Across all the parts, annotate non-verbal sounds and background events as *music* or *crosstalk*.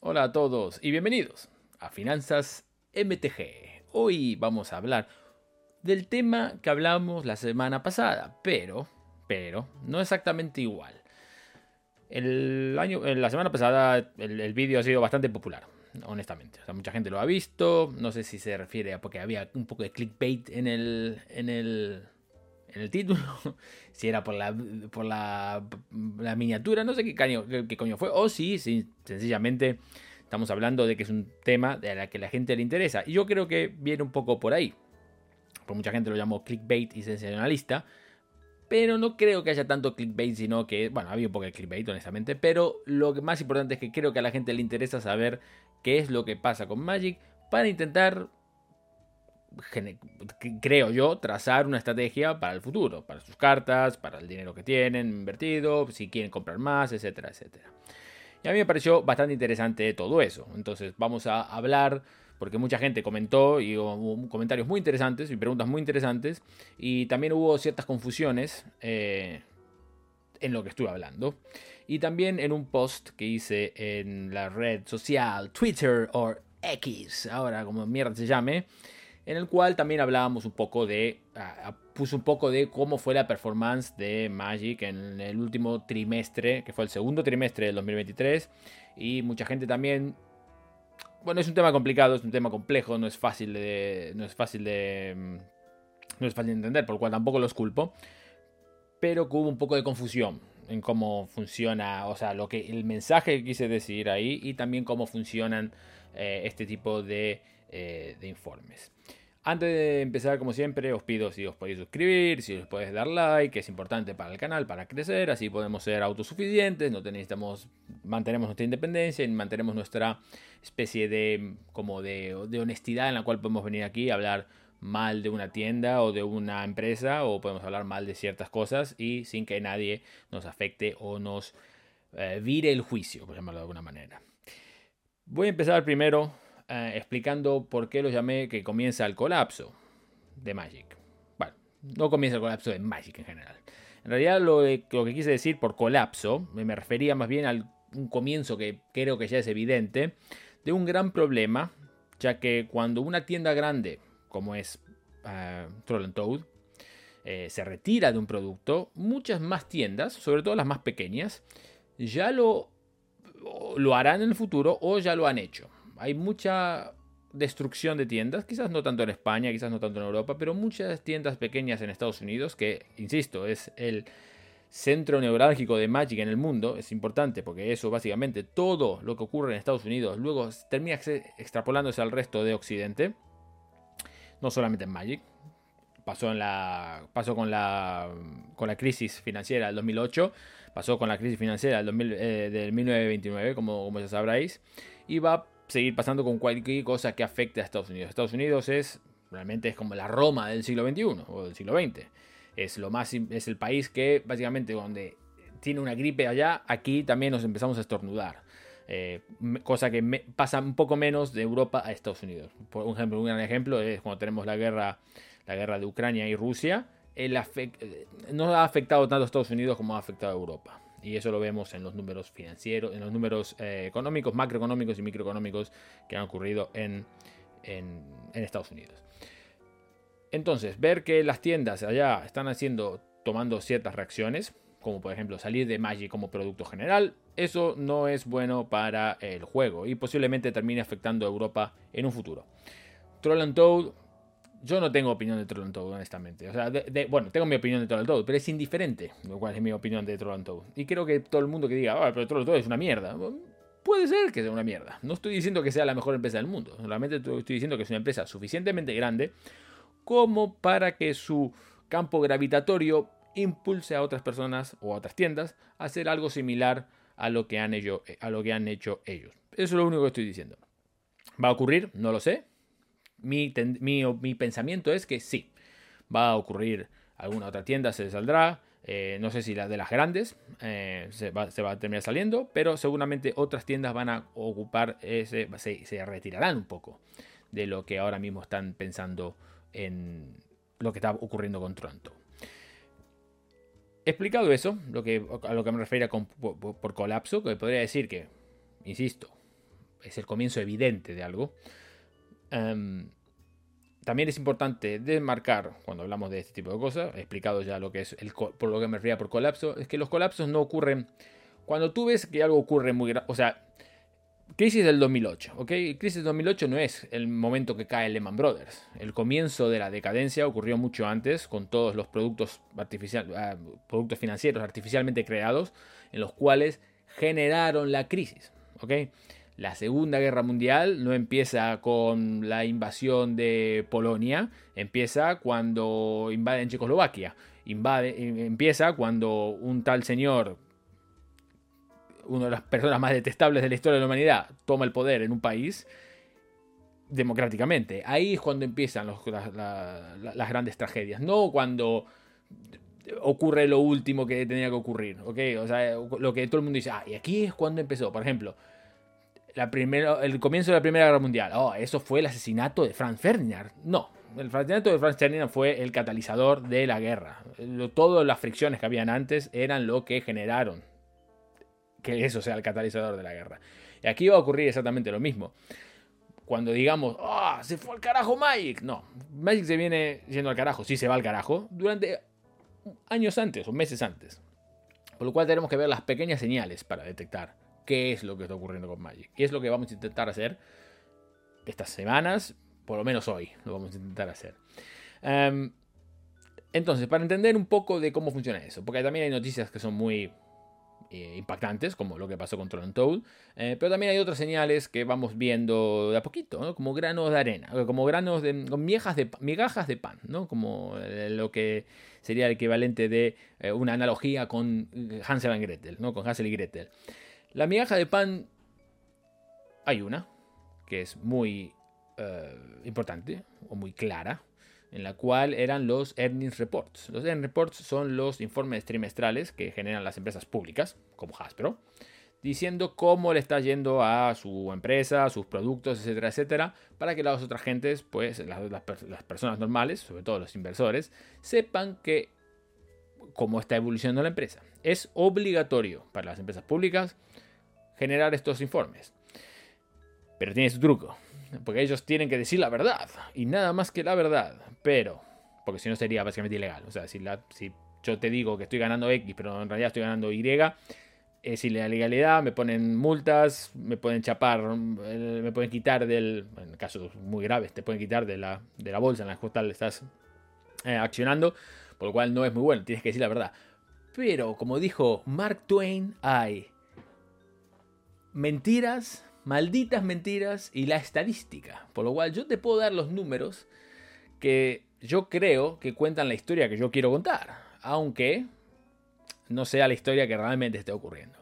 Hola a todos y bienvenidos a Finanzas MTG. Hoy vamos a hablar del tema que hablamos la semana pasada, pero, pero, no exactamente igual. El año, la semana pasada el, vídeo ha sido bastante popular, honestamente. O sea, mucha gente lo ha visto. No sé si se refiere a porque había un poco de clickbait en el, en el, en el título, *laughs* si era por la, por la, la miniatura, no sé qué, qué, coño fue, o si, si sencillamente estamos hablando de que es un tema de la que la gente le interesa. Y yo creo que viene un poco por ahí. Por mucha gente lo llamó clickbait y sensacionalista. Pero no creo que haya tanto clickbait, sino que, bueno, había un poco de clickbait, honestamente. Pero lo más importante es que creo que a la gente le interesa saber qué es lo que pasa con Magic para intentar creo yo, trazar una estrategia para el futuro, para sus cartas, para el dinero que tienen invertido, si quieren comprar más, etcétera, etcétera. Y a mí me pareció bastante interesante todo eso. Entonces vamos a hablar, porque mucha gente comentó y hubo comentarios muy interesantes y preguntas muy interesantes, y también hubo ciertas confusiones eh, en lo que estuve hablando. Y también en un post que hice en la red social Twitter o X, ahora como mierda se llame, en el cual también hablábamos un poco de, puso un poco de cómo fue la performance de Magic en el último trimestre, que fue el segundo trimestre del 2023, y mucha gente también, bueno, es un tema complicado, es un tema complejo, no es fácil de, no es fácil de, no es fácil de entender, por lo cual tampoco los culpo, pero hubo un poco de confusión en cómo funciona, o sea, lo que el mensaje que quise decir ahí y también cómo funcionan eh, este tipo de, eh, de informes. Antes de empezar, como siempre, os pido si os podéis suscribir, si os podéis dar like, que es importante para el canal, para crecer, así podemos ser autosuficientes, no necesitamos, mantenemos nuestra independencia y mantenemos nuestra especie de, como de, honestidad en la cual podemos venir aquí a hablar mal de una tienda o de una empresa o podemos hablar mal de ciertas cosas y sin que nadie nos afecte o nos eh, vire el juicio, por llamarlo de alguna manera. Voy a empezar primero eh, explicando por qué lo llamé que comienza el colapso de Magic. Bueno, no comienza el colapso de Magic en general. En realidad lo, que quise decir por colapso me refería más bien a un comienzo que creo que ya es evidente de un gran problema, ya que cuando una tienda grande como es uh, Troll and Toad eh, se retira de un producto, muchas más tiendas, sobre todo las más pequeñas, ya lo, lo harán en el futuro o ya lo han hecho hay mucha destrucción de tiendas, quizás no tanto en España, quizás no tanto en Europa, pero muchas tiendas pequeñas en Estados Unidos, que, insisto, es el centro neurálgico de Magic en el mundo, es importante porque eso básicamente todo lo que ocurre en Estados Unidos luego termina extrapolándose al resto de Occidente, no solamente en Magic. Pasó, con, la, con la crisis financiera del 2008, pasó con la crisis financiera del, eh, del 1929, como, como ya sabréis, y va seguir pasando con cualquier cosa que afecte a Estados Unidos. Estados Unidos es realmente es como la Roma del siglo XXI o del siglo XX. Es lo más es el país que básicamente donde tiene una gripe allá, aquí también nos empezamos a estornudar. Eh, cosa que pasa un poco menos de Europa a Estados Unidos. Por ejemplo, un gran ejemplo es cuando tenemos la guerra, la guerra de Ucrania y Rusia. Eh, no ha afectado tanto a Estados Unidos como ha afectado a Europa. Y eso lo vemos en los números financieros, en los números eh, económicos, macroeconómicos y microeconómicos que han ocurrido en, en, Estados Unidos. Entonces, ver que las tiendas allá están haciendo, tomando ciertas reacciones, como por ejemplo salir de Magic como producto general, eso no es bueno para el juego y posiblemente termine afectando a Europa en un futuro. Troll and Toad yo no tengo opinión de Troll Toad, honestamente. O sea, bueno, tengo mi opinión de Troll Toad, pero es indiferente lo cual es mi opinión de Troll. Y creo que todo el mundo que diga, ah, pero Troll es una mierda. Puede ser que sea una mierda. No estoy diciendo que sea la mejor empresa del mundo. Solamente estoy diciendo que es una empresa suficientemente grande como para que su campo gravitatorio impulse a otras personas o a otras tiendas a hacer algo similar a lo que han hecho, a lo que han hecho ellos. Eso es lo único que estoy diciendo. ¿Va a ocurrir? No lo sé. Mi, pensamiento es que sí, va a ocurrir alguna otra tienda, se saldrá. Eh, no sé si la de las grandes eh, se, va, a terminar saliendo, pero seguramente otras tiendas van a ocupar ese, se, retirarán un poco de lo que ahora mismo están pensando en lo que está ocurriendo con Toronto. Explicado eso, lo que, a lo que me refiero por, por colapso, que podría decir que, insisto, es el comienzo evidente de algo. Em, también es importante desmarcar, cuando hablamos de este tipo de cosas, he explicado ya lo que es el, por lo que me refería por colapso, es que los colapsos no ocurren cuando tú ves que algo ocurre muy grave, o sea, crisis del 2008, ¿ok? Crisis del 2008 no es el momento que cae Lehman Brothers. El comienzo de la decadencia ocurrió mucho antes con todos los productos, artificial, ah, productos financieros artificialmente creados en los cuales generaron la crisis, ¿ok? La Segunda Guerra Mundial no empieza con la invasión de Polonia, empieza cuando invaden Checoslovaquia. Invade, em, empieza cuando un tal señor, una de las personas más detestables de la historia de la humanidad, toma el poder en un país democráticamente. Ahí es cuando empiezan las grandes tragedias, no cuando ocurre lo último que tenía que ocurrir, ¿ok? O sea, lo que todo el mundo dice, ah, y aquí es cuando empezó, por ejemplo, el comienzo de la Primera Guerra Mundial. Oh, eso fue el asesinato de Franz Ferdinand. No, el asesinato de Franz Ferdinand fue el catalizador de la guerra. todas las fricciones que habían antes eran lo que generaron que eso sea el catalizador de la guerra. Y aquí va a ocurrir exactamente lo mismo. Cuando digamos, ah, se fue al carajo Magic. No, Magic se viene yendo al carajo. Sí, se va al carajo. Durante años antes o meses antes. Por lo cual tenemos que ver las pequeñas señales para detectar qué es lo que está ocurriendo con Magic. ¿Qué es lo que vamos a intentar hacer estas semanas? Por lo menos hoy lo vamos a intentar hacer. Em, entonces, para entender un poco de cómo funciona eso, porque también hay noticias que son muy eh, impactantes, como lo que pasó con Tron Toad, eh, pero también hay otras señales que vamos viendo de a poquito, como granos de arena, como granos de migajas de, migajas de pan, ¿no? como eh, lo que sería el equivalente de una analogía con Hansel y Gretel, ¿no? con Hansel y Gretel. La migaja de pan hay una que es muy eh, importante o muy clara, en la cual eran los earnings reports. Los earnings reports son los informes trimestrales que generan las empresas públicas, como Hasbro, diciendo cómo le está yendo a su empresa, a sus productos, etcétera, etcétera, para que las otras gentes, pues las, las personas normales, sobre todo los inversores, sepan que cómo está evolucionando la empresa. Es obligatorio para las empresas públicas generar estos informes. Pero tiene su truco, porque ellos tienen que decir la verdad, y nada más que la verdad. Pero, porque si no sería básicamente ilegal. O sea, si, yo te digo que estoy ganando X, pero en realidad estoy ganando Y, es ilegalidad, me ponen multas, me pueden chapar, me pueden quitar del, en casos muy graves, te pueden quitar de la, de la bolsa en la cual estás eh, accionando, por lo cual no es muy bueno, tienes que decir la verdad. Pero, como dijo Mark Twain, hay mentiras, malditas mentiras y la estadística. Por lo cual yo te puedo dar los números que yo creo que cuentan la historia que yo quiero contar, aunque no sea la historia que realmente esté ocurriendo.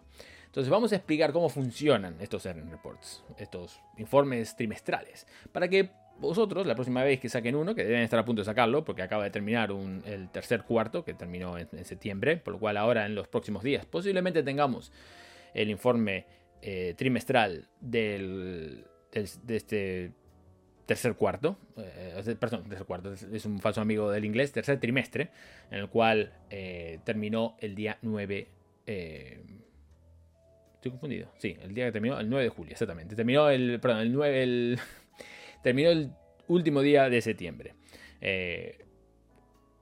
Entonces vamos a explicar cómo funcionan estos reports, estos informes trimestrales, para que vosotros la próxima vez que saquen uno, que deben estar a punto de sacarlo, porque acaba de terminar el tercer cuarto, que terminó en, en septiembre, por lo cual ahora en los próximos días posiblemente tengamos el informe eh, trimestral del, de este tercer cuarto, eh, perdón, tercer cuarto, es un falso amigo del inglés, tercer trimestre, en el cual eh, terminó el día 9. estoy confundido. Sí, el día que terminó, el 9 de julio, exactamente. Terminó el, perdón, el 9, el, *laughs* terminó el último día de septiembre.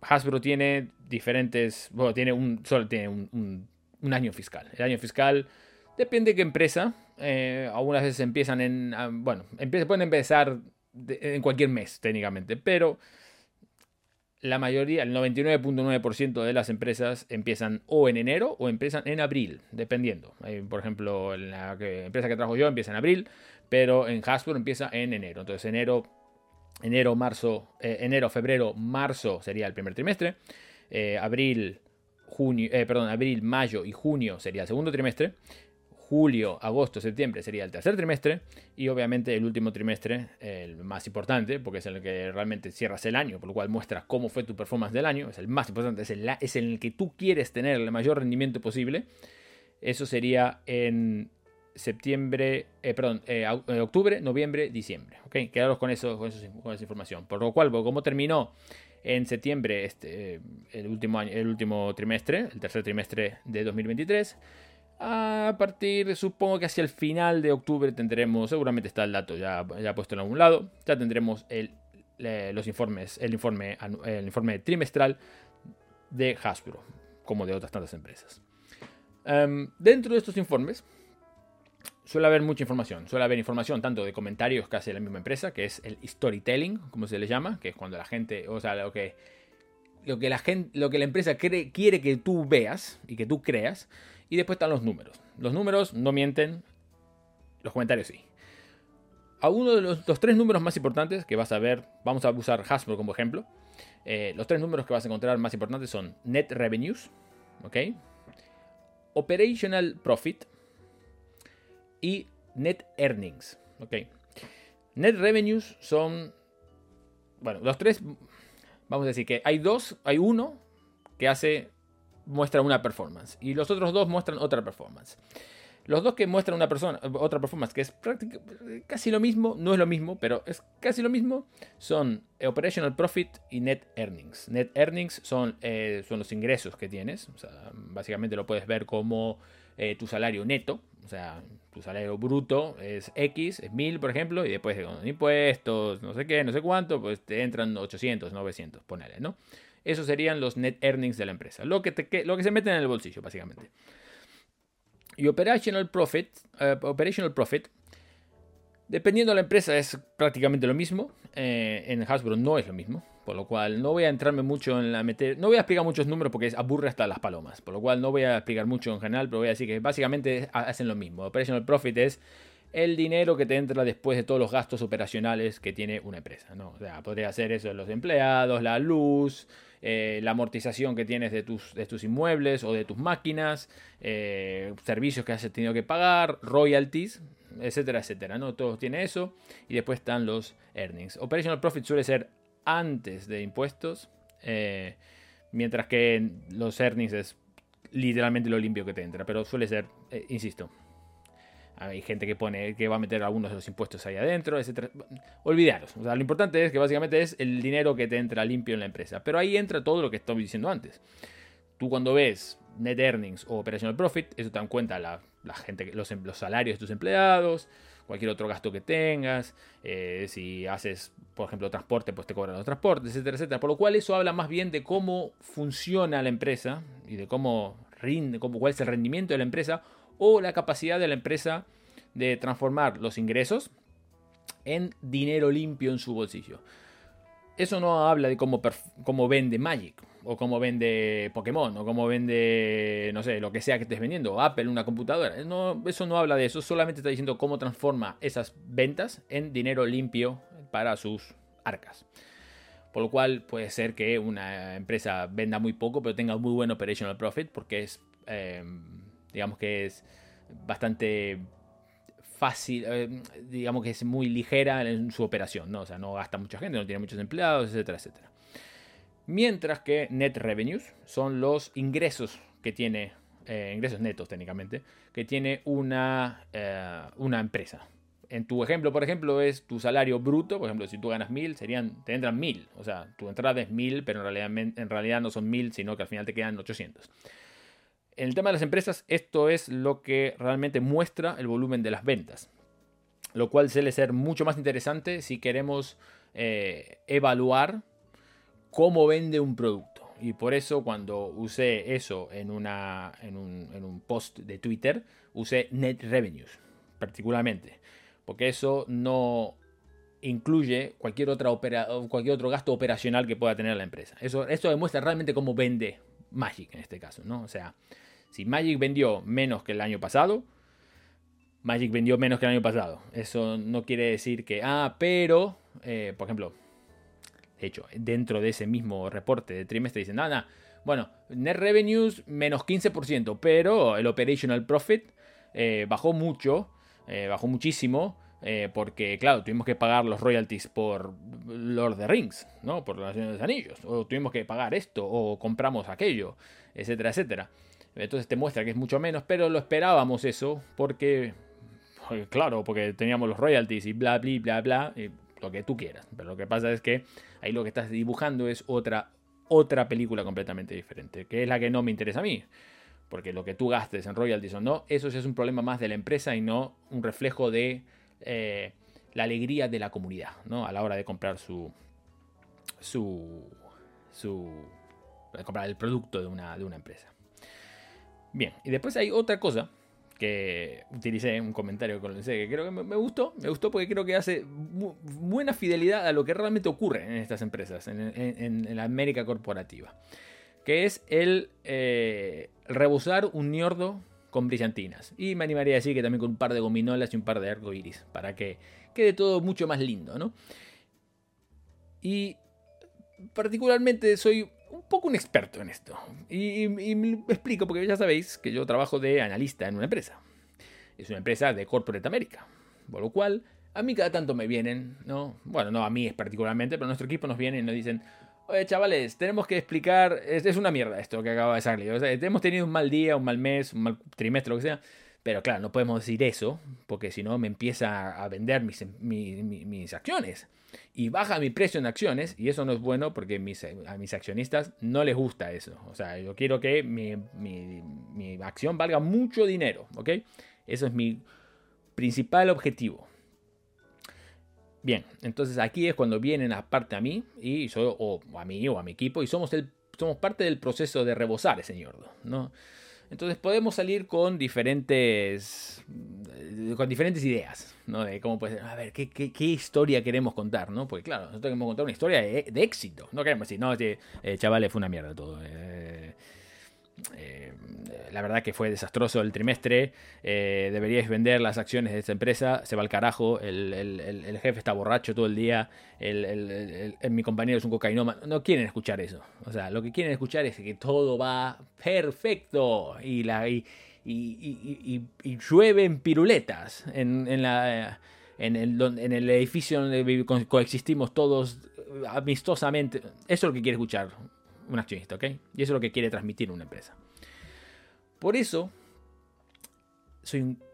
Hasbro tiene diferentes, bueno, tiene un, solo tiene un, un año fiscal. El año fiscal Depende de qué empresa. Eh, algunas veces empiezan en. Ah, bueno, pueden empezar en cualquier mes, técnicamente. Pero la mayoría, el 99.9% de las empresas empiezan o en enero o empiezan en abril, dependiendo. por ejemplo, la empresa que trabajo yo empieza en abril, pero en Hasbro empieza en enero. Entonces, enero, enero, marzo, eh, enero, febrero, marzo sería el primer trimestre. Eh, abril, junio, perdón, abril, mayo y junio sería el segundo trimestre julio, agosto, septiembre sería el tercer trimestre y obviamente el último trimestre, el más importante, porque es el que realmente cierras el año, por lo cual muestras cómo fue tu performance del año, es el más importante, es el, es el que tú quieres tener el mayor rendimiento posible. Eso sería en septiembre, eh, perdón, eh, eh, octubre, noviembre, diciembre. ¿ok? Quedaros con, eso, con, esa información. Por lo cual, como terminó en septiembre este, el, último año, el último trimestre, el tercer trimestre de 2023, A partir, supongo que hacia el final de octubre tendremos, seguramente está el dato ya, ya puesto en algún lado, ya tendremos el, los informes, el informe, el informe trimestral de Hasbro, como de otras tantas empresas. Em, dentro de estos informes suele haber mucha información. Suele haber información tanto de comentarios que hace la misma empresa, que es el storytelling, como se le llama, que es cuando la gente, o sea, lo que, lo que, la, gente, lo que la empresa quiere que tú veas y que tú creas. Y después están los números. Los números no mienten, los comentarios sí. A uno de los, tres números más importantes que vas a ver, vamos a usar Hasbro como ejemplo. Eh, los tres números que vas a encontrar más importantes son Net Revenues, ¿ok? Operational Profit y Net Earnings, ¿ok? Net Revenues son, bueno, los tres, vamos a decir que hay dos, hay uno que hace, muestra una performance y los otros dos muestran otra performance. Los dos que muestran una persona, otra performance que es casi lo mismo, no es lo mismo, pero es casi lo mismo, son Operational Profit y Net Earnings. Net Earnings son, eh, son los ingresos que tienes, básicamente lo puedes ver como eh, tu salario neto, o sea, tu salario bruto es X, es 1000 por ejemplo, y después con impuestos, no sé qué, no sé cuánto, pues te entran 800, 900, ponele, ¿no? Esos serían los net earnings de la empresa, lo que, te, lo que se mete en el bolsillo, básicamente. Y operational profit, eh, operational profit, dependiendo de la empresa es prácticamente lo mismo. Eh, en Hasbro no es lo mismo. Por lo cual no voy a entrarme mucho en la meter. No voy a explicar muchos números porque aburre hasta las palomas. Por lo cual no voy a explicar mucho en general, pero voy a decir que básicamente hacen lo mismo. Operational profit es el dinero que te entra después de todos los gastos operacionales que tiene una empresa. ¿no? O sea, podría ser eso de los empleados, la luz, eh, la amortización que tienes de tus, de tus inmuebles o de tus máquinas, eh, servicios que has tenido que pagar, royalties, etcétera, etcétera. ¿no? Todos tiene eso. Y después están los earnings. Operational profit suele ser antes de impuestos, eh, mientras que los earnings es literalmente lo limpio que te entra. Pero suele ser, insisto, hay gente que pone que va a meter algunos de los impuestos ahí adentro, etc. Olvidaros. O sea, lo importante es que básicamente es el dinero que te entra limpio en la empresa. Pero ahí entra todo lo que estaba diciendo antes. Tú cuando ves net earnings o operational profit, eso te dan cuenta la, gente, los, los, salarios de tus empleados, cualquier otro gasto que tengas. Eh, si haces, por ejemplo, transporte, pues te cobran los transportes, etcétera, etcétera. Por lo cual eso habla más bien de cómo funciona la empresa y de cómo rinde, cómo, cuál es el rendimiento de la empresa o la capacidad de la empresa de transformar los ingresos en dinero limpio en su bolsillo. Eso no habla de cómo, cómo vende Magic, o cómo vende Pokémon, o cómo vende, no sé, lo que sea que estés vendiendo, Apple, una computadora. Eso no habla de eso, solamente está diciendo cómo transforma esas ventas en dinero limpio para sus arcas. Por lo cual puede ser que una empresa venda muy poco, pero tenga muy buen operational profit, porque es eh, digamos que es bastante fácil, eh, digamos que es muy ligera en su operación, ¿no? O sea, no gasta mucha gente, no tiene muchos empleados, etcétera, etcétera. Mientras que net revenues son los ingresos que tiene, eh, ingresos netos técnicamente, que tiene una, eh, una empresa. En tu ejemplo, por ejemplo, es tu salario bruto. Por ejemplo, si tú ganas mil, serían, te entran mil. O sea, tu entrada es mil, pero en realidad, en realidad no son mil, sino que al final te quedan 800. En el tema de las empresas, esto es lo que realmente muestra el volumen de las ventas, lo cual suele ser mucho más interesante si queremos eh, evaluar cómo vende un producto. Y por eso cuando usé eso en, una, en, un, post de Twitter, usé net revenues, particularmente, porque eso no incluye cualquier, otra cualquier otro gasto operacional que pueda tener la empresa. Eso, eso demuestra realmente cómo vende Magic en este caso, ¿no? O sea, si Magic vendió menos que el año pasado, Magic vendió menos que el año pasado. Eso no quiere decir que, ah, pero, eh, por ejemplo, de hecho, dentro de ese mismo reporte de trimestre dicen, nada, bueno, net revenues menos 15%, pero el operational profit eh, bajó mucho, eh, bajó muchísimo, porque, claro, tuvimos que pagar los royalties por Lord of the Rings, ¿no? Por los Anillos, o tuvimos que pagar esto, o compramos aquello, etcétera, etcétera. Entonces te muestra que es mucho menos, pero lo esperábamos eso porque, claro, porque teníamos los royalties y bla, bla, bla, bla, lo que tú quieras. Pero lo que pasa es que ahí lo que estás dibujando es otra, otra película completamente diferente, que es la que no me interesa a mí. porque lo que tú gastes en royalties o no, eso ya es un problema más de la empresa y no un reflejo de eh, la alegría de la comunidad, ¿no? A la hora de comprar su. su. su. de comprar el producto de una, de una empresa. Bien, y después hay otra cosa que utilicé un comentario con el que creo que me, gustó, me gustó porque creo que hace buena fidelidad a lo que realmente ocurre en estas empresas, en, la América corporativa, que es el eh, un ñordo con brillantinas. Y me animaría a decir que también con un par de gominolas y un par de arco iris, para que quede todo mucho más lindo, ¿no? Y particularmente soy un poco un experto en esto. Y, me explico porque ya sabéis que yo trabajo de analista en una empresa. Es una empresa de Corporate America. Por lo cual, a mí cada tanto me vienen, ¿no? Bueno, no a mí particularmente, pero nuestro equipo nos viene y nos dicen, oye chavales, tenemos que explicar, es, una mierda esto que acaba de salir. Hemos tenido un mal día, un mal mes, un mal trimestre, lo que sea. Pero claro, no podemos decir eso, porque si no me empieza a vender mis, mis, acciones. Y baja mi precio en acciones, y eso no es bueno porque a mis accionistas no les gusta eso. O sea, yo quiero que mi, mi acción valga mucho dinero, ¿ok? Eso es mi principal objetivo. Bien, entonces aquí es cuando vienen aparte a mí, y yo, o a mí o a mi equipo, y somos, el, somos parte del proceso de rebosar ese ñordo, ¿no? Entonces podemos salir con diferentes, con diferentes ideas, ¿no? De cómo puede ser, a ver, ¿qué, qué, historia queremos contar, ¿no? Porque claro, nosotros queremos contar una historia de, éxito. No queremos decir, no, este, eh, chavales, fue una mierda todo. Eh, eh, la verdad que fue desastroso el trimestre. Eh, deberíais vender las acciones de esta empresa. Se va al carajo. El, jefe está borracho todo el día. mi compañero es un cocainoma. No quieren escuchar eso. O sea, lo que quieren escuchar es que todo va perfecto. Y, la, y, llueven piruletas en, la, en, el, en el edificio donde coexistimos todos amistosamente. Eso es lo que quiere escuchar un accionista, ¿ok? Y eso es lo que quiere transmitir una empresa. Por eso,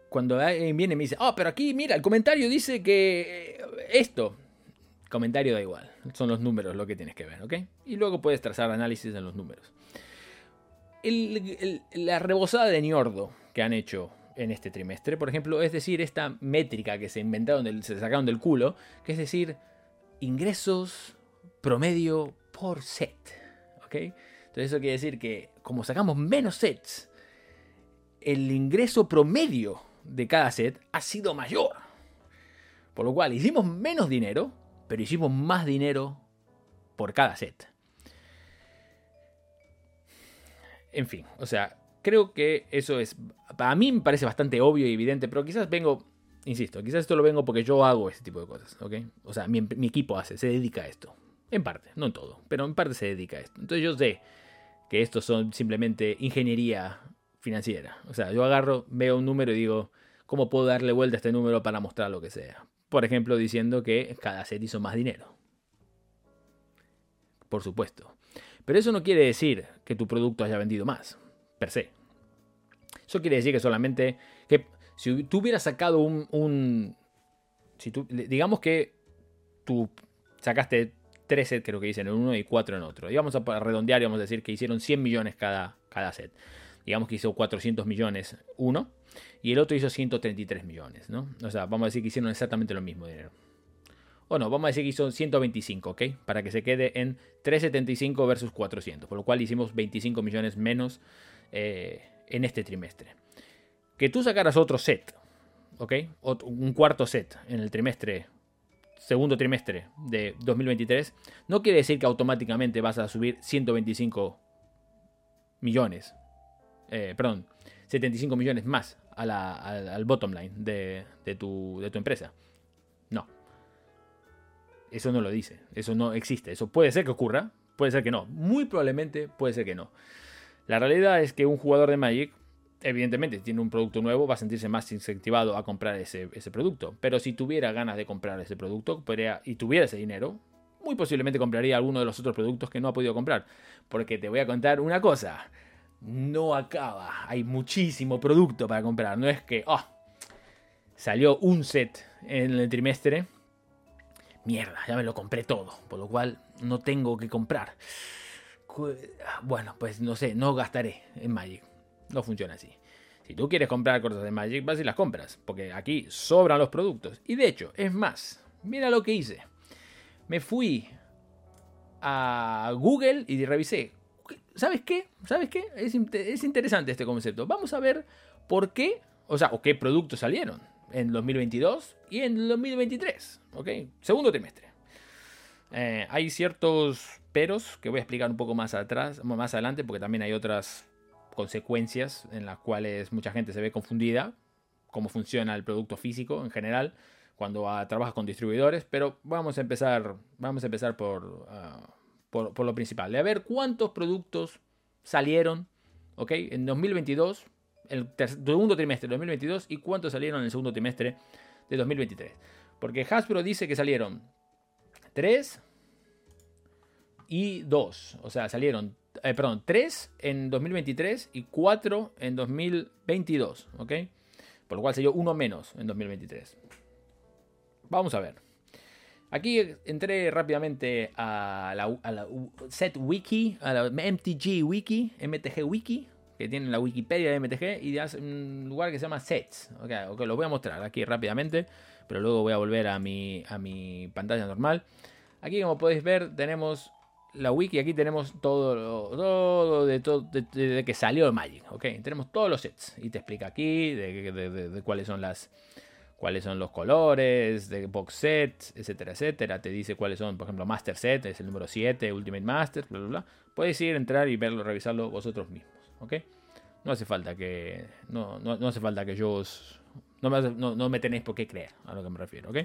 cuando alguien viene y me dice, oh, pero aquí, mira, el comentario dice que eh, esto. Comentario da igual, son los números lo que tienes que ver, ¿ok? Y luego puedes trazar análisis en los números. la rebosada de Niordo que han hecho en este trimestre, por ejemplo, es decir, esta métrica que se inventaron, se sacaron del culo, que es decir, ingresos promedio por set. Entonces eso quiere decir que como sacamos menos sets, el ingreso promedio de cada set ha sido mayor. Por lo cual hicimos menos dinero, pero hicimos más dinero por cada set. En fin, o sea, creo que eso es, para mí me parece bastante obvio y evidente, pero quizás vengo, insisto, quizás esto lo vengo porque yo hago este tipo de cosas, ¿ok? O sea, mi, mi equipo hace, se dedica a esto. En parte, no en todo, pero en parte se dedica a esto. Entonces yo sé que esto son simplemente ingeniería financiera. O sea, yo agarro, veo un número y digo, ¿cómo puedo darle vuelta a este número para mostrar lo que sea? Por ejemplo, diciendo que cada set hizo más dinero. Por supuesto. Pero eso no quiere decir que tu producto haya vendido más, per se. Eso quiere decir que solamente que si tú hubieras sacado un... un si tú, digamos que tú sacaste 3 sets creo que dicen en uno y 4 en otro. Digamos a redondear y vamos a decir que hicieron 100 millones cada, cada set. Digamos que hizo 400 millones uno y el otro hizo 133 millones, ¿no? O sea, vamos a decir que hicieron exactamente lo mismo dinero. O no, vamos a decir que hizo 125, ¿ok? Para que se quede en 375 versus 400, por lo cual hicimos 25 millones menos eh, en este trimestre. Que tú sacaras otro set, ¿ok? un cuarto set en el trimestre segundo trimestre de 2023, no quiere decir que automáticamente vas a subir 125 millones, eh, perdón, 75 millones más al, bottom line de, tu, de tu empresa. No. Eso no lo dice, eso no existe, eso puede ser que ocurra, puede ser que no, muy probablemente puede ser que no. La realidad es que un jugador de Magic evidentemente, tiene un producto nuevo, va a sentirse más incentivado a comprar ese, producto. Pero si tuviera ganas de comprar ese producto y tuviera ese dinero, muy posiblemente compraría alguno de los otros productos que no ha podido comprar. Porque te voy a contar una cosa. No acaba. Hay muchísimo producto para comprar. No es que, oh, salió un set en el trimestre. Mierda, ya me lo compré todo. Por lo cual no tengo que comprar. Bueno, pues no sé, no gastaré en Magic no funciona así. Si tú quieres comprar cosas de Magic, vas y las compras, porque aquí sobran los productos. Y de hecho, es más, mira lo que hice. Me fui a Google y revisé. ¿Sabes qué? ¿Sabes qué? Es, es interesante este concepto. Vamos a ver por qué, o sea, o qué productos salieron en 2022 y en 2023. ¿Ok? Segundo trimestre. Eh, hay ciertos peros que voy a explicar un poco más atrás, más adelante, porque también hay otras consecuencias en las cuales mucha gente se ve confundida, cómo funciona el producto físico en general cuando trabajas con distribuidores, pero vamos a empezar, vamos a empezar por, ah, por, lo principal, de a ver cuántos productos salieron. En 2022, el segundo trimestre de 2022 y cuántos salieron en el segundo trimestre de 2023. Porque Hasbro dice que salieron 3 y 2. O sea, salieron, eh, perdón, 3 en 2023 y 4 en 2022. ¿Ok? Por lo cual salió uno menos en 2023. Vamos a ver. Aquí entré rápidamente a la, a set wiki, a la MTG wiki, MTG wiki, que tiene la Wikipedia de MTG y hace un lugar que se llama sets. Okay, ok, lo voy a mostrar aquí rápidamente, pero luego voy a volver a mi, a mi pantalla normal. Aquí como podéis ver tenemos la wiki, aquí tenemos todo, todo, de, todo de, que salió Magic, ¿ok? Tenemos todos los sets y te explica aquí de, cuáles son las cuáles son los colores, de box sets, etcétera, etcétera. Te dice cuáles son, por ejemplo, Master Set, es el número 7, Ultimate Master, bla, bla, bla. Puedes ir, entrar y verlo, revisarlo vosotros mismos, ¿ok? No hace falta que, no, no, hace falta que yo os, no me, no me tenéis por qué creer a lo que me refiero, ¿ok?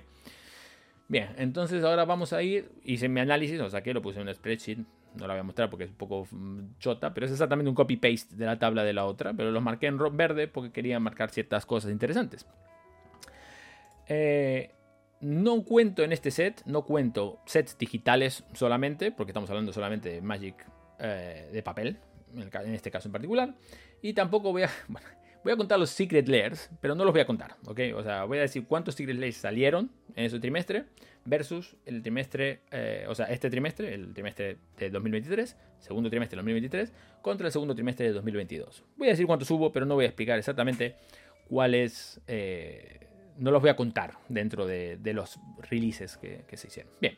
Bien, entonces ahora vamos a ir, hice mi análisis, o sea que lo puse en un spreadsheet, no la voy a mostrar porque es un poco mm, chota, pero es exactamente un copy-paste de la tabla de la otra, pero los marqué en verde porque quería marcar ciertas cosas interesantes. Eh, no cuento en este set, no cuento sets digitales solamente, porque estamos hablando solamente de Magic eh, de papel, en, este caso en particular, y tampoco voy a... *laughs* Voy a contar los Secret Layers, pero no los voy a contar, ¿ok? O sea, voy a decir cuántos Secret Layers salieron en ese trimestre versus el trimestre, eh, o sea, este trimestre, el trimestre de 2023, segundo trimestre de 2023, contra el segundo trimestre de 2022. Voy a decir cuántos hubo, pero no voy a explicar exactamente cuáles, eh, no los voy a contar dentro de, los releases que, se hicieron. Bien.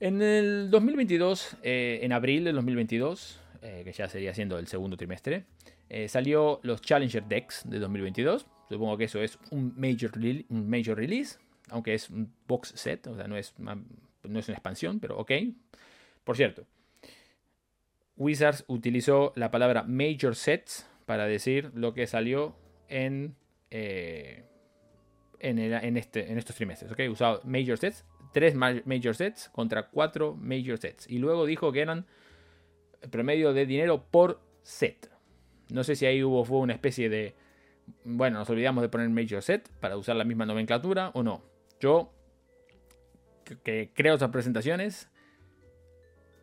En el 2022, eh, en abril del 2022, que ya sería siendo el segundo trimestre, eh, salió los Challenger Decks de 2022. Supongo que eso es un major, un major release, aunque es un box set, o sea, no es, una, no es una expansión, pero ok. Por cierto, Wizards utilizó la palabra major sets para decir lo que salió en, eh, en, este, en estos trimestres. ¿ok? Usado major sets, tres major sets contra cuatro major sets. Y luego dijo que eran promedio de dinero por set. No sé si ahí hubo fue una especie de. Bueno, nos olvidamos de poner Major Set para usar la misma nomenclatura o no. Yo, que creo esas presentaciones,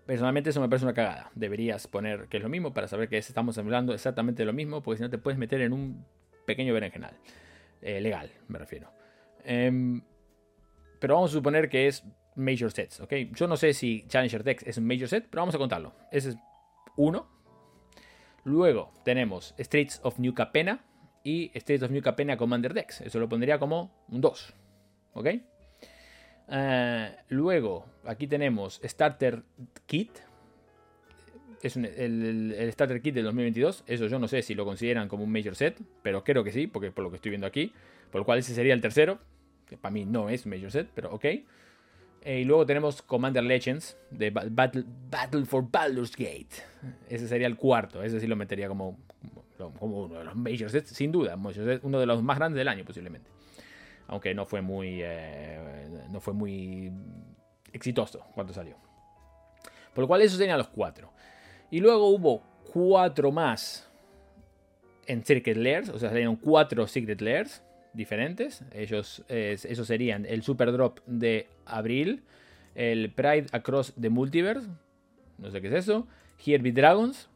personalmente eso me parece una cagada. Deberías poner que es lo mismo para saber que estamos hablando exactamente de lo mismo, porque si no te puedes meter en un pequeño berenjenal. Eh, legal, me refiero. Em, pero vamos a suponer que es Major Sets, ¿ok? Yo no sé si Challenger Dex es un Major Set, pero vamos a contarlo. Ese es uno, Luego tenemos Streets of New Capena y Streets of New Capena Commander Decks. Eso lo pondría como un 2. ¿Ok? Eh, luego, aquí tenemos Starter Kit. Es el, Starter Kit del 2022. Eso yo no sé si lo consideran como un Major Set, pero creo que sí, porque por lo que estoy viendo aquí. Por lo cual ese sería el tercero. Que para mí no es Major Set, pero ok. Eh, y luego tenemos Commander Legends de Battle, Battle, for Baldur's Gate. Ese sería el cuarto. Ese sí lo metería como, como uno de los major sets, sin duda. Uno de los más grandes del año, posiblemente. Aunque no fue muy, eh, no fue muy exitoso cuando salió. Por lo cual, esos serían los cuatro. Y luego hubo cuatro más en Secret Layers. O sea, salieron cuatro Secret Layers diferentes. Ellos, esos serían el Super Drop de abril, el Pride Across the Multiverse, no sé qué es eso, Here Be Dragons,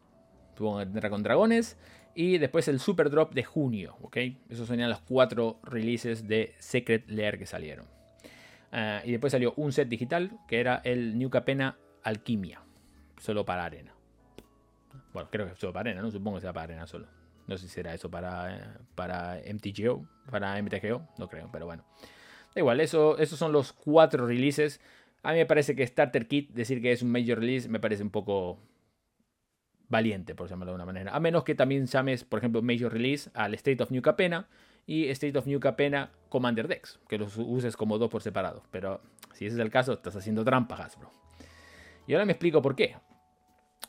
con dragones, y después el Super Drop de junio, ¿ok? Esos serían los cuatro releases de Secret Lair que salieron. Ah, y después salió un set digital que era el New Capena Alquimia, solo para arena. Bueno, creo que solo para arena, ¿no? Supongo que sea para arena solo. No sé si será eso para, para MTGO, para MTGO, no creo, pero bueno. Da igual, eso, esos son los cuatro releases. A mí me parece que Starter Kit, decir que es un major release, me parece un poco valiente, por llamarlo de una manera. A menos que también llames, por ejemplo, Major Release al State of New Capena y State of New Capena Commander Decks, que los uses como dos por separado. Pero si ese es el caso, estás haciendo trampa, Hasbro. Y ahora me explico por qué.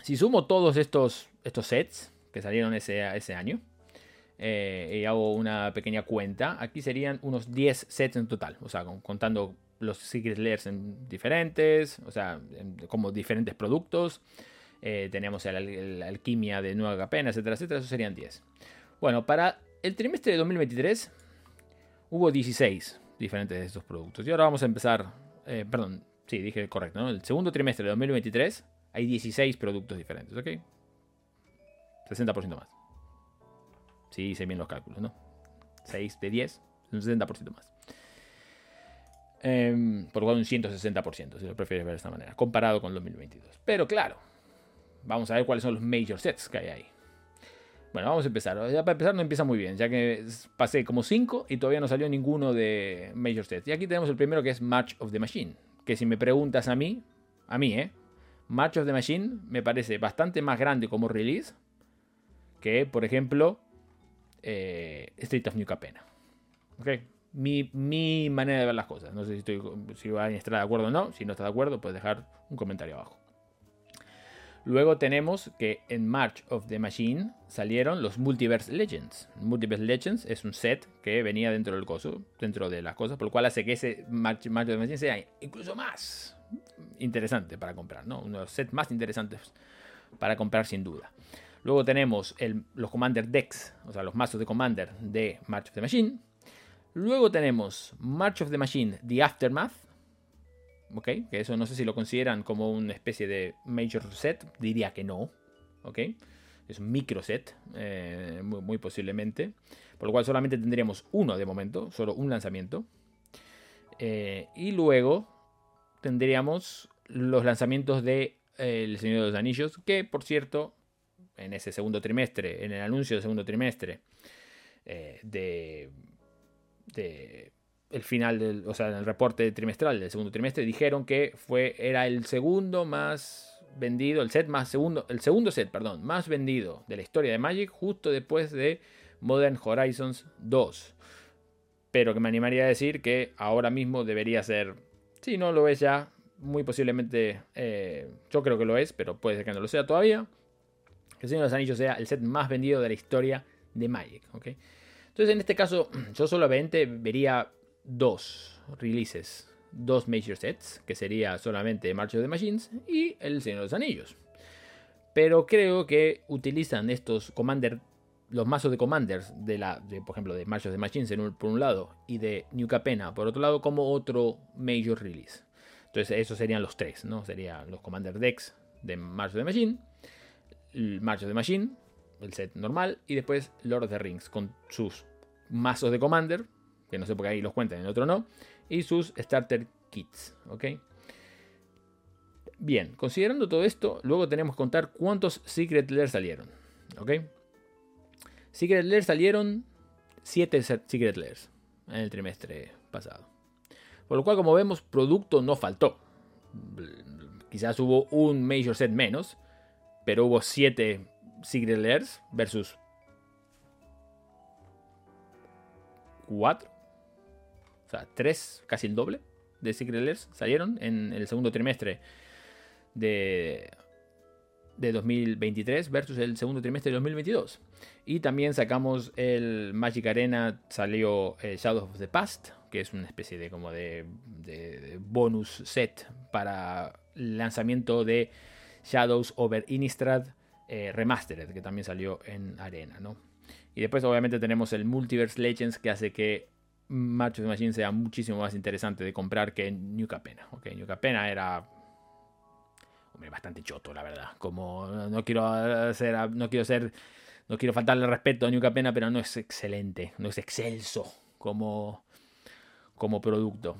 Si sumo todos estos, estos sets que salieron ese, ese año, eh, y hago una pequeña cuenta, aquí serían unos 10 sets en total, o sea, contando los Secret Layers en diferentes, o sea, como diferentes productos. Eh, tenemos la alquimia de Nueva Capena, etcétera, etcétera. Eso serían 10. Bueno, para el trimestre de 2023 hubo 16 diferentes de estos productos. Y ahora vamos a empezar. Eh, perdón, sí, dije correcto, ¿no? El segundo trimestre de 2023 hay 16 productos diferentes, ¿ok? 60% más. Sí, hice bien los cálculos, ¿no? 6 de 10, un 60% más. Em, por lo cual un 160%, si lo prefieres ver de esta manera, comparado con 2022. Pero claro, Vamos a ver cuáles son los major sets que hay ahí. Bueno, vamos a empezar. Ya para empezar no empieza muy bien, ya que pasé como 5 y todavía no salió ninguno de major sets. Y aquí tenemos el primero que es March of the Machine. Que si me preguntas a mí, a mí, ¿eh? March of the Machine me parece bastante más grande como release que, por ejemplo, eh, Street of New Capena. ¿Ok? Mi, mi, manera de ver las cosas. No sé si, estoy, si van a estar de acuerdo o no. Si no está de acuerdo, puedes dejar un comentario abajo. Luego tenemos que en March of the Machine salieron los Multiverse Legends. Multiverse Legends es un set que venía dentro del coso, dentro de las cosas, por lo cual hace que ese March, of the Machine sea incluso más interesante para comprar, ¿no? Uno de los sets más interesantes para comprar sin duda. Luego tenemos los Commander Decks, o sea, los mazos de Commander de March of the Machine. Luego tenemos March of the Machine, The Aftermath, ¿ok? Que eso no sé si lo consideran como una especie de major set, diría que no, ¿ok? Es un micro set, eh, muy, posiblemente, por lo cual solamente tendríamos uno de momento, solo un lanzamiento. Eh, y luego tendríamos los lanzamientos de eh, El Señor de los Anillos, que por cierto, en ese segundo trimestre, en el anuncio del segundo trimestre de, de el final del, o sea, en el reporte trimestral del segundo trimestre dijeron que fue era el segundo más vendido, el set más segundo, el segundo set, perdón, más vendido de la historia de Magic justo después de Modern Horizons 2. Pero que me animaría a decir que ahora mismo debería ser, si no lo es ya, muy posiblemente, eh, yo creo que lo es, pero puede ser que no lo sea todavía. Que el Señor de los Anillos sea el set más vendido de la historia de Magic. ¿okay? Entonces, en este caso, *clears throat* yo solamente vería dos releases, dos major sets, que sería solamente March of the Machines y El Señor de los Anillos. Pero creo que utilizan estos Commander, los mazos de Commanders, de la, por ejemplo, de March of the Machines por un lado y de New Capena por otro lado, como otro major release. Entonces, esos serían los tres, ¿no? Serían los Commander Decks de March of the Machine, el March of the Machine, el set normal, y después Lord of the Rings con sus mazos de Commander, que no sé por qué ahí los cuentan, en el otro no, y sus starter kits, ¿ok? Bien, considerando todo esto, luego tenemos que contar cuántos Secret Lair salieron, ¿ok? Secret Lair salieron 7 Secret Lairs en el trimestre pasado. Por lo cual, como vemos, producto no faltó. Quizás hubo un Major Set menos, pero hubo 7 Secret Lairs versus 4 o sea, tres, casi el doble de Secret Lairs salieron en el segundo trimestre de, de 2023 versus el segundo trimestre de 2022. Y también sacamos el Magic Arena, salió eh, Shadows of the Past, que es una especie de como de, bonus set para el lanzamiento de Shadows over Innistrad eh, Remastered, que también salió en Arena, ¿no? Y después obviamente tenemos el Multiverse Legends que hace que March of the Machine sea muchísimo más interesante de comprar que New Capena. Okay, New Capena era bastante choto, la verdad. Como no quiero hacer, no quiero ser, no quiero faltarle respeto a New Capena, pero no es excelente, no es excelso como, como producto.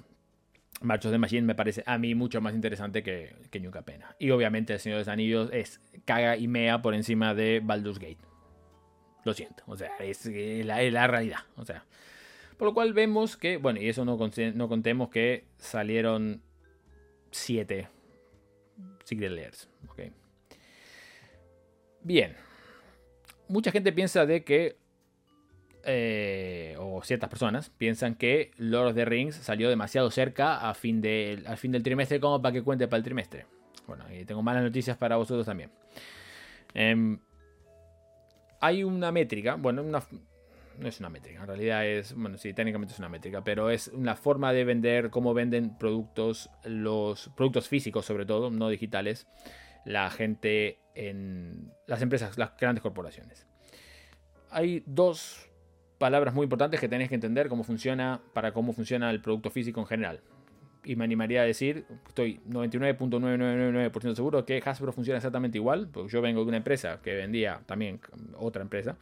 March of the Machine me parece a mí mucho más interesante que, que Capena. Y obviamente El Señor de los Anillos es caga y mea por encima de Baldur's Gate. Lo siento, o sea, es la, la realidad. O sea, por lo cual vemos que, bueno, y eso no, no contemos que salieron 7 Secret Layers. Okay. Bien. Mucha gente piensa de que eh, o ciertas personas piensan que Lord of the Rings salió demasiado cerca a fin al fin del trimestre como para que cuente para el trimestre. Bueno, y tengo malas noticias para vosotros también. Em, hay una métrica, bueno, no es una métrica, en realidad es, bueno, sí, técnicamente es una métrica, pero es una forma de vender, cómo venden productos, los productos físicos sobre todo, no digitales, la gente en las empresas, las grandes corporaciones. Hay dos palabras muy importantes que tenéis que entender cómo funciona, para cómo funciona el producto físico en general. Y me animaría a decir, estoy 99.999% seguro que Hasbro funciona exactamente igual, porque yo vengo de una empresa que vendía, también otra empresa,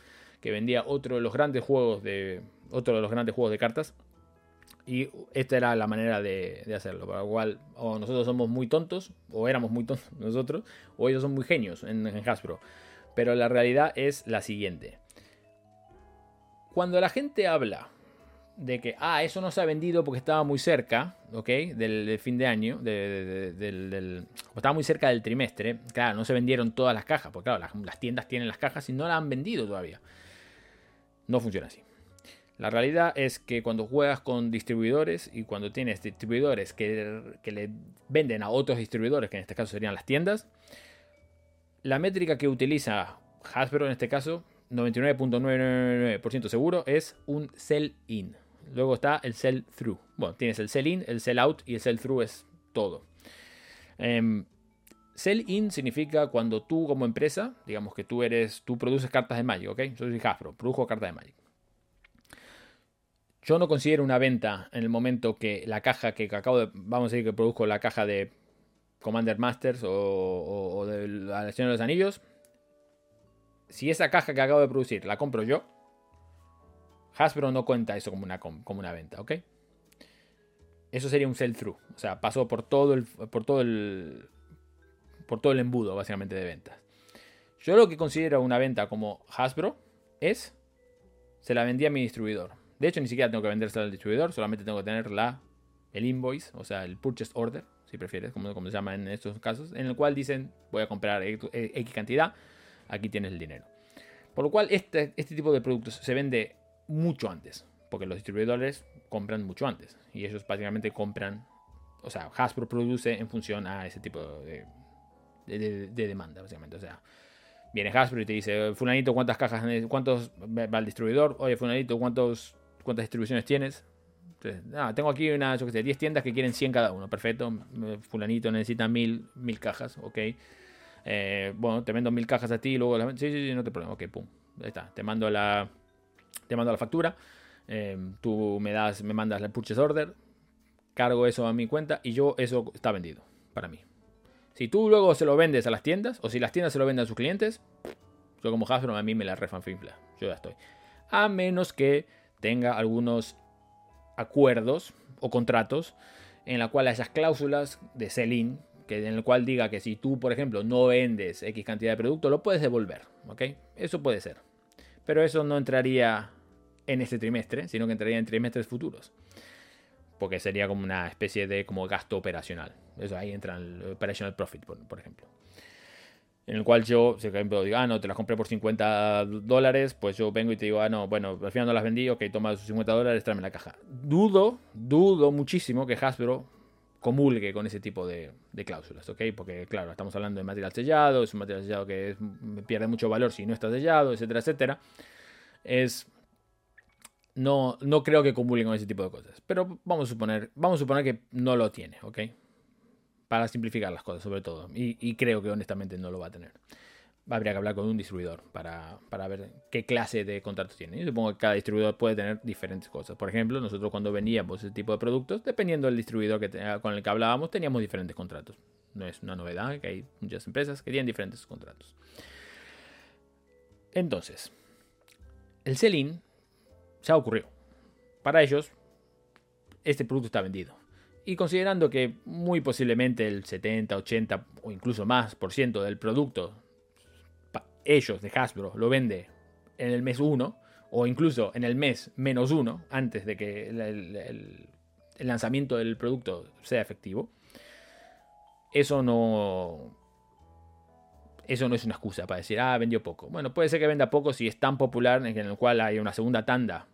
que vendía otro de los grandes juegos de, otro de los grandes juegos de cartas. Y esta era la manera de, hacerlo. Para lo cual, o nosotros somos muy tontos, o éramos muy tontos *laughs* nosotros, o ellos son muy genios en Hasbro. Pero la realidad es la siguiente cuando la gente habla de que, ah, eso no se ha vendido porque estaba muy cerca, ¿ok? Del, fin de año, del, estaba muy cerca del trimestre, claro, no se vendieron todas las cajas, porque claro, las, tiendas tienen las cajas y no las han vendido todavía. No funciona así. La realidad es que cuando juegas con distribuidores y cuando tienes distribuidores que, que le venden a otros distribuidores, que en este caso serían las tiendas, la métrica que utiliza Hasbro en este caso 99.999% seguro, es un sell-in. Luego está el sell-through. Bueno, tienes el sell-in, el sell-out y el sell-through es todo. Em, sell-in significa cuando tú como empresa, digamos que tú eres, tú produces cartas de Magic, ¿ok? Yo soy Hasbro, produjo cartas de Magic. Yo no considero una venta en el momento que la caja que acabo de, vamos a decir que produzco la caja de Commander Masters o, de la Señor de los Anillos, si esa caja que acabo de producir la compro yo, Hasbro no cuenta eso como una, como una venta, ¿ok? Eso sería un sell-through. O sea, pasó por todo el. por todo el. Por todo el embudo, básicamente, de ventas. Yo lo que considero una venta como Hasbro es. Se la vendí a mi distribuidor. De hecho, ni siquiera tengo que vendérsela al distribuidor, solamente tengo que tener la, el invoice, o sea, el purchase order, si prefieres, como, como se llama en estos casos, en el cual dicen voy a comprar X cantidad aquí tienes el dinero. Por lo cual este, este tipo de productos se vende mucho antes, porque los distribuidores compran mucho antes y ellos básicamente compran, o sea, Hasbro produce en función a ese tipo de, de, demanda, básicamente. O sea, viene Hasbro y te dice, fulanito, ¿cuántas cajas, cuántos va al distribuidor? Oye, fulanito, ¿cuántos, ¿cuántas distribuciones tienes? ah, tengo aquí una, yo que sé, 10 tiendas que quieren 100 cada uno, perfecto. Fulanito necesita mil, mil cajas, ok. Eh, bueno, te vendo mil cajas a ti y luego Sí, sí, sí, no te problema. Ok, pum. Ahí está. Te mando la, te mando la factura. Eh, tú me das, me mandas el purchase order. Cargo eso a mi cuenta y yo eso está vendido para mí. Si tú luego se lo vendes a las tiendas o si las tiendas se lo venden a sus clientes, yo como Hasbro a mí me la refanfinfla. Yo ya estoy. A menos que tenga algunos acuerdos o contratos en la cual esas cláusulas de sell-in que en el cual diga que si tú, por ejemplo, no vendes X cantidad de producto, lo puedes devolver, ¿ok? Eso puede ser. Pero eso no entraría en este trimestre, sino que entraría en trimestres futuros. Porque sería como una especie de como gasto operacional. Eso ahí entra el operational profit, por, ejemplo. En el cual yo, si por ejemplo digo, ah, no, te las compré por 50 dólares, pues yo vengo y te digo, ah, no, bueno, al final no las vendí, ok, toma sus 50 dólares, tráeme la caja. Dudo, dudo muchísimo que Hasbro comulgue con ese tipo de, cláusulas, ¿ok? Porque, claro, estamos hablando de material sellado, es un material sellado que pierde mucho valor si no está sellado, etcétera, etcétera. Es. No, no creo que comulgue con ese tipo de cosas. Pero vamos a suponer, vamos a suponer que no lo tiene, ¿ok? Para simplificar las cosas, sobre todo. y creo que honestamente no lo va a tener habría que hablar con un distribuidor para, ver qué clase de contratos tiene. Yo supongo que cada distribuidor puede tener diferentes cosas. Por ejemplo, nosotros cuando vendíamos ese tipo de productos, dependiendo del distribuidor que con el que hablábamos, teníamos diferentes contratos. No es una novedad que hay muchas empresas que tienen diferentes contratos. Entonces, el sell-in ha ocurrido. Para ellos, este producto está vendido. Y considerando que muy posiblemente el 70, 80 o incluso más por ciento del producto, ellos de Hasbro lo vende en el mes 1 o incluso en el mes menos 1 antes de que el, lanzamiento del producto sea efectivo, eso no, eso no es una excusa para decir, ah, vendió poco. Bueno, puede ser que venda poco si es tan popular en el cual hay una segunda tanda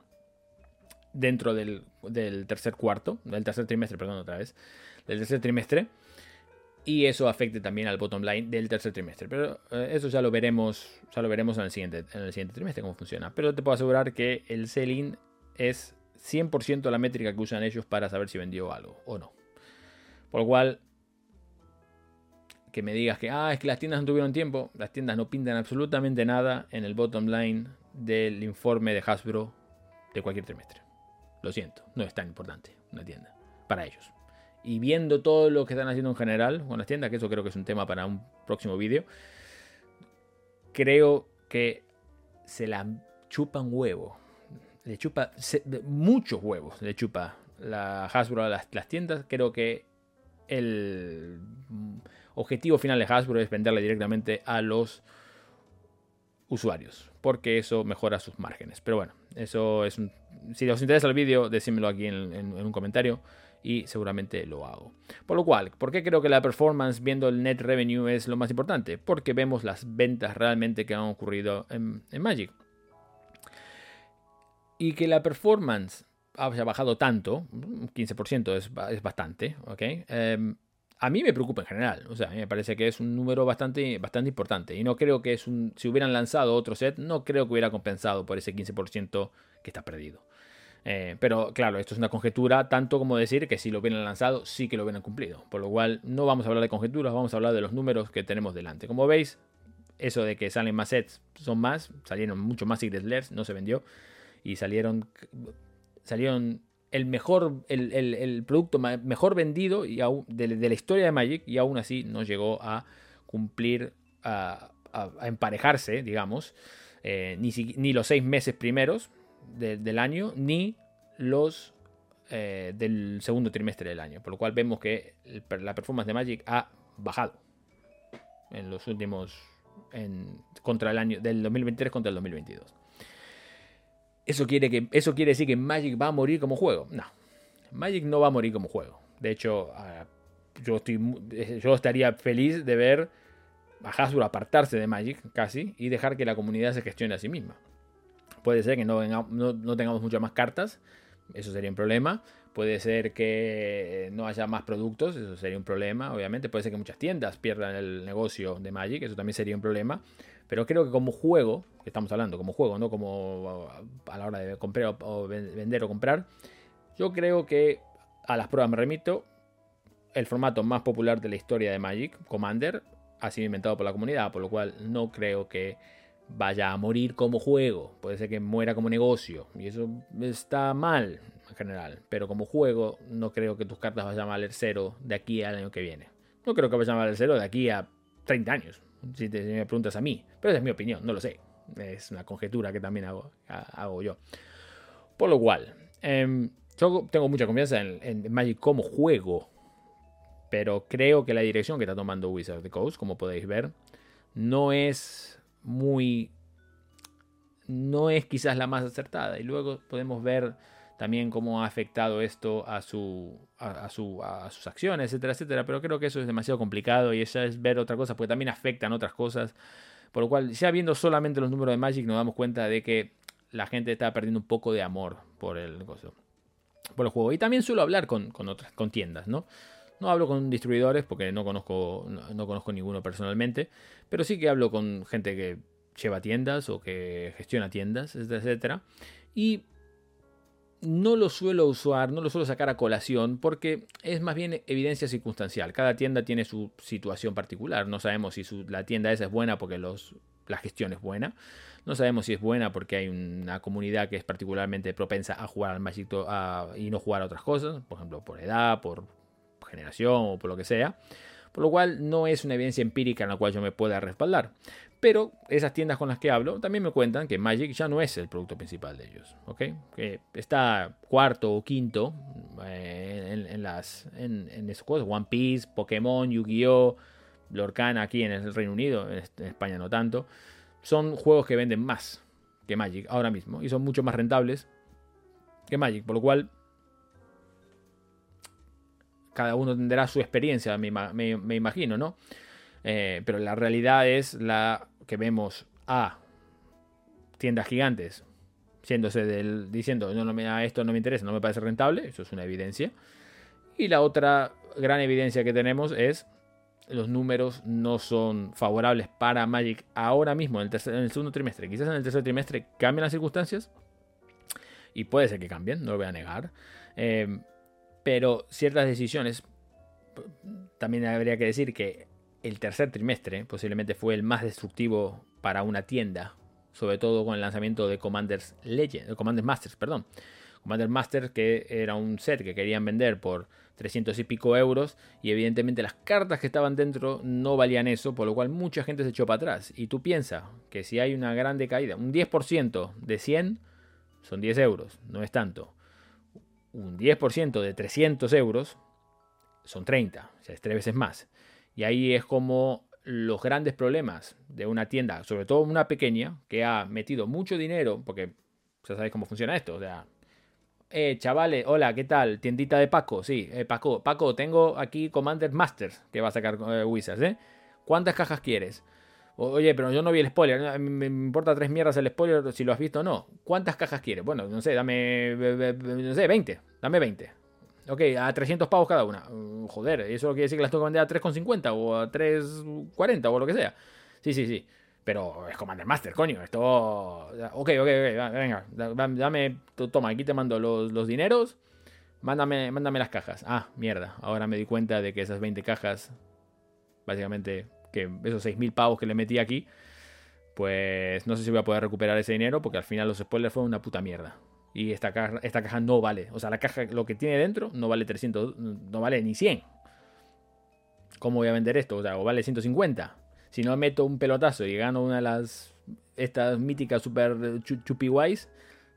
dentro del, tercer cuarto, del tercer trimestre, perdón, otra vez, del tercer trimestre. Y eso afecte también al bottom line del tercer trimestre. Pero eh, eso ya lo veremos, ya lo veremos en el, siguiente, en el siguiente trimestre cómo funciona. Pero te puedo asegurar que el selling es 100% la métrica que usan ellos para saber si vendió algo o no. Por lo cual, que me digas que, ah, es que las tiendas no tuvieron tiempo, las tiendas no pintan absolutamente nada en el bottom line del informe de Hasbro de cualquier trimestre. Lo siento, no es tan importante una tienda para ellos. Y viendo todo lo que están haciendo en general con las tiendas, que eso creo que es un tema para un próximo vídeo, creo que se la chupa un huevo. Le chupa muchos huevos, le chupa la Hasbro a las, las tiendas. Creo que el objetivo final de Hasbro es venderle directamente a los usuarios, porque eso mejora sus márgenes. Pero bueno, eso es un... Si os interesa el vídeo, decídmelo aquí en, un comentario y seguramente lo hago. Por lo cual, ¿por qué creo que la performance viendo el net revenue es lo más importante? Porque vemos las ventas realmente que han ocurrido en, Magic. Y que la performance haya bajado tanto, 15% es, es bastante, ¿ok? Em, a mí me preocupa en general. O sea, me parece que es un número bastante, bastante importante. Y no creo que es un. Si hubieran lanzado otro set, no creo que hubiera compensado por ese 15% que está perdido. Eh, pero claro, esto es una conjetura, tanto como decir que si lo hubieran lanzado, sí que lo hubieran cumplido. Por lo cual, no vamos a hablar de conjeturas, vamos a hablar de los números que tenemos delante. Como veis, eso de que salen más sets son más, salieron mucho más Secret Lairs, no se vendió. Y salieron. Salieron el mejor, el, producto mejor vendido y de, la historia de Magic y aún así no llegó a cumplir, a, emparejarse, digamos, eh, ni, los seis meses primeros del año, ni los eh, del segundo trimestre del año. Por lo cual vemos que la performance de Magic ha bajado en los últimos, en, contra el año, del 2023 contra el 2022. ¿Eso quiere, que, ¿Eso quiere decir que Magic va a morir como juego? No. Magic no va a morir como juego. De hecho, ah, yo, estoy, yo estaría feliz de ver a Hasbro apartarse de Magic casi y dejar que la comunidad se gestione a sí misma. Puede ser que no, no, tengamos muchas más cartas, eso sería un problema. Puede ser que no haya más productos, eso sería un problema, obviamente. Puede ser que muchas tiendas pierdan el negocio de Magic, eso también sería un problema. Pero creo que como juego, que estamos hablando como juego, no como a la hora de comprar o vender o comprar, yo creo que a las pruebas me remito. El formato más popular de la historia de Magic, Commander, ha sido inventado por la comunidad, por lo cual no creo que vaya a morir como juego. Puede ser que muera como negocio. Y eso está mal en general. Pero como juego, no creo que tus cartas vayan a valer cero de aquí al año que viene. No creo que vayan a valer cero de aquí a 30 años si, te, preguntas a mí. Pero esa es mi opinión, no lo sé. Es una conjetura que también hago, hago yo. Por lo cual, em, yo tengo mucha confianza en, Magic como juego. Pero creo que la dirección que está tomando Wizard of the Coast, como podéis ver, no es muy. No es quizás la más acertada. Y luego podemos ver también cómo ha afectado esto a, su, a, su, a, sus acciones, etcétera, etcétera. Pero creo que eso es demasiado complicado y esa es ver otra cosa, porque también afectan otras cosas. Por lo cual, ya viendo solamente los números de Magic, nos damos cuenta de que la gente está perdiendo un poco de amor por el, por el juego. Y también suelo hablar con, otras con tiendas, ¿no? No hablo con distribuidores porque no conozco, no, conozco ninguno personalmente, pero sí que hablo con gente que lleva tiendas o que gestiona tiendas, etcétera. Y no lo suelo usar, no lo suelo sacar a colación porque es más bien evidencia circunstancial. Cada tienda tiene su situación particular. No sabemos si la tienda esa es buena porque la gestión es buena. No sabemos si es buena porque hay una comunidad que es particularmente propensa a jugar al Magic y no jugar a otras cosas. Por ejemplo, por edad, por generación o por lo que sea. Por lo cual no es una evidencia empírica en la cual yo me pueda respaldar. Pero esas tiendas con las que hablo también me cuentan que Magic ya no es el producto principal de ellos. ¿ok? Que está cuarto o quinto eh, en, las, en, esos juegos. One Piece, Pokémon, Yu-Gi-Oh! Lorcana aquí en el Reino Unido, en España no tanto. Son juegos que venden más que Magic ahora mismo y son mucho más rentables que Magic, por lo cual cada uno tendrá su experiencia, me, imagino, ¿no? Eh, pero la realidad es la que vemos a tiendas gigantes siéndose del, diciendo no, no esto no me interesa, no me parece rentable, eso es una evidencia. Y la otra gran evidencia que tenemos es los números no son favorables para Magic ahora mismo, en el, en el segundo trimestre. Quizás en el tercer trimestre cambien las circunstancias. Y puede ser que cambien, no lo voy a negar. Eh, pero ciertas decisiones, también habría que decir que el tercer trimestre posiblemente fue el más destructivo para una tienda, sobre todo con el lanzamiento de Commanders Legend, Commanders Masters, perdón. Commanders Masters que era un set que querían vender por 300 y pico euros y evidentemente las cartas que estaban dentro no valían eso, por lo cual mucha gente se echó para atrás. Y tú piensas que si hay una grande caída, un 10% de 100 son 10 euros, no es tanto. Un 10% de 300 euros son 30, o sea, es tres veces más. Y ahí es como los grandes problemas de una tienda, sobre todo una pequeña, que ha metido mucho dinero, porque ya sabéis cómo funciona esto, o sea, eh, chavales, hola, ¿qué tal? Tiendita de Paco, sí, eh, Paco, Paco, tengo aquí Commander Masters que va a sacar eh, Wizards, ¿eh? ¿Cuántas cajas quieres? Oye, pero yo no vi el spoiler, me, importa tres mierdas el spoiler si lo has visto o no. ¿Cuántas cajas quieres? Bueno, no sé, dame, no sé, 20, dame 20. Ok, a 300 pavos cada una. Mm, joder, eso quiere decir que las tengo que vender a 3,50 o a 3,40 o lo que sea. Sí, sí, sí. Pero es Commander Master, coño. Esto. Ok, ok, ok. Venga, dame. Toma, aquí te mando los, dineros. Mándame, mándame las cajas. Ah, mierda. Ahora me di cuenta de que esas 20 cajas. Básicamente, que esos 6.000 pavos que le metí aquí. Pues no sé si voy a poder recuperar ese dinero. Porque al final los spoilers fueron una puta mierda. Y esta caja, no vale. O sea, la caja, lo que tiene dentro, no vale 300. No vale ni 100. ¿Cómo voy a vender esto? O sea, o vale 150 si no meto un pelotazo y gano una de las estas míticas super chupi guays,